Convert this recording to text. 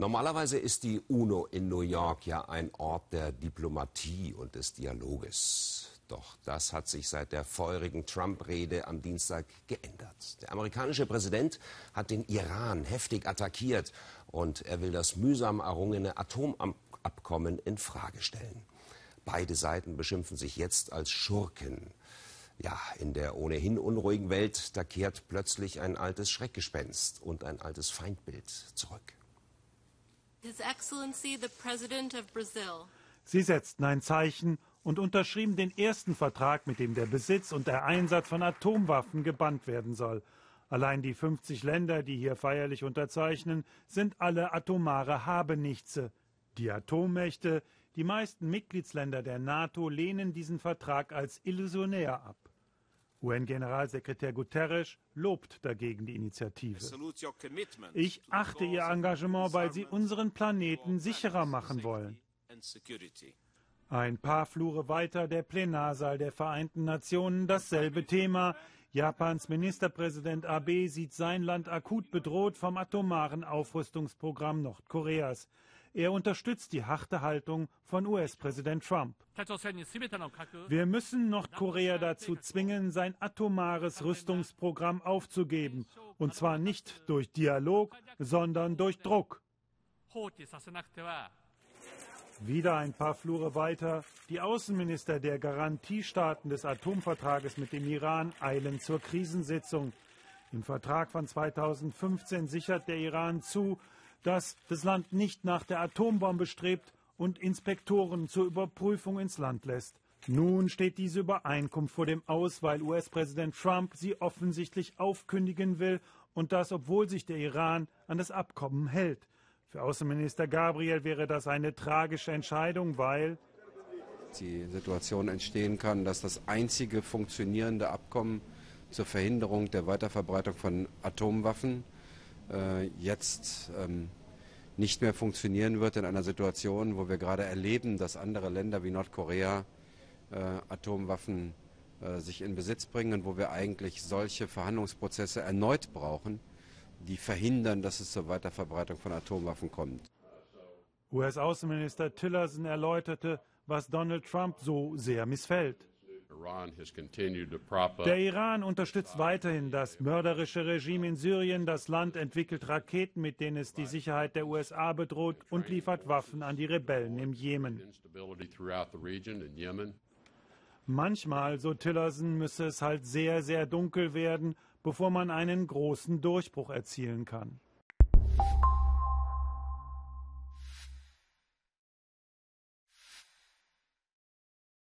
Normalerweise ist die UNO in New York ja ein Ort der Diplomatie und des Dialoges. Doch das hat sich seit der feurigen Trump-Rede am Dienstag geändert. Der amerikanische Präsident hat den Iran heftig attackiert und er will das mühsam errungene Atomabkommen in Frage stellen. Beide Seiten beschimpfen sich jetzt als Schurken. Ja, in der ohnehin unruhigen Welt, da kehrt plötzlich ein altes Schreckgespenst und ein altes Feindbild zurück. Sie setzten ein Zeichen und unterschrieben den ersten Vertrag, mit dem der Besitz und der Einsatz von Atomwaffen gebannt werden soll. Allein die 50 Länder, die hier feierlich unterzeichnen, sind alle atomare Habenichtse. Die Atommächte, die meisten Mitgliedsländer der NATO lehnen diesen Vertrag als illusionär ab. UN-Generalsekretär Guterres lobt dagegen die Initiative. Ich achte Ihr Engagement, weil Sie unseren Planeten sicherer machen wollen. Ein paar Flure weiter der Plenarsaal der Vereinten Nationen, dasselbe Thema. Japans Ministerpräsident Abe sieht sein Land akut bedroht vom atomaren Aufrüstungsprogramm Nordkoreas. Er unterstützt die harte Haltung von US-Präsident Trump. Wir müssen Nordkorea dazu zwingen, sein atomares Rüstungsprogramm aufzugeben. Und zwar nicht durch Dialog, sondern durch Druck. Wieder ein paar Flure weiter. Die Außenminister der Garantiestaaten des Atomvertrages mit dem Iran eilen zur Krisensitzung. Im Vertrag von 2015 sichert der Iran zu, dass das Land nicht nach der Atombombe strebt und Inspektoren zur Überprüfung ins Land lässt. Nun steht diese Übereinkunft vor dem Aus, weil US-Präsident Trump sie offensichtlich aufkündigen will und das, obwohl sich der Iran an das Abkommen hält. Für Außenminister Gabriel wäre das eine tragische Entscheidung, weil die Situation entstehen kann, dass das einzige funktionierende Abkommen zur Verhinderung der Weiterverbreitung von Atomwaffen äh, jetzt ähm, nicht mehr funktionieren wird in einer Situation, wo wir gerade erleben, dass andere Länder wie Nordkorea äh, Atomwaffen äh, sich in Besitz bringen, wo wir eigentlich solche Verhandlungsprozesse erneut brauchen, die verhindern, dass es zur Weiterverbreitung von Atomwaffen kommt. US-Außenminister Tillerson erläuterte, was Donald Trump so sehr missfällt. Der Iran unterstützt weiterhin das mörderische Regime in Syrien. Das Land entwickelt Raketen, mit denen es die Sicherheit der USA bedroht und liefert Waffen an die Rebellen im Jemen. Manchmal, so Tillerson, müsse es halt sehr, sehr dunkel werden, bevor man einen großen Durchbruch erzielen kann.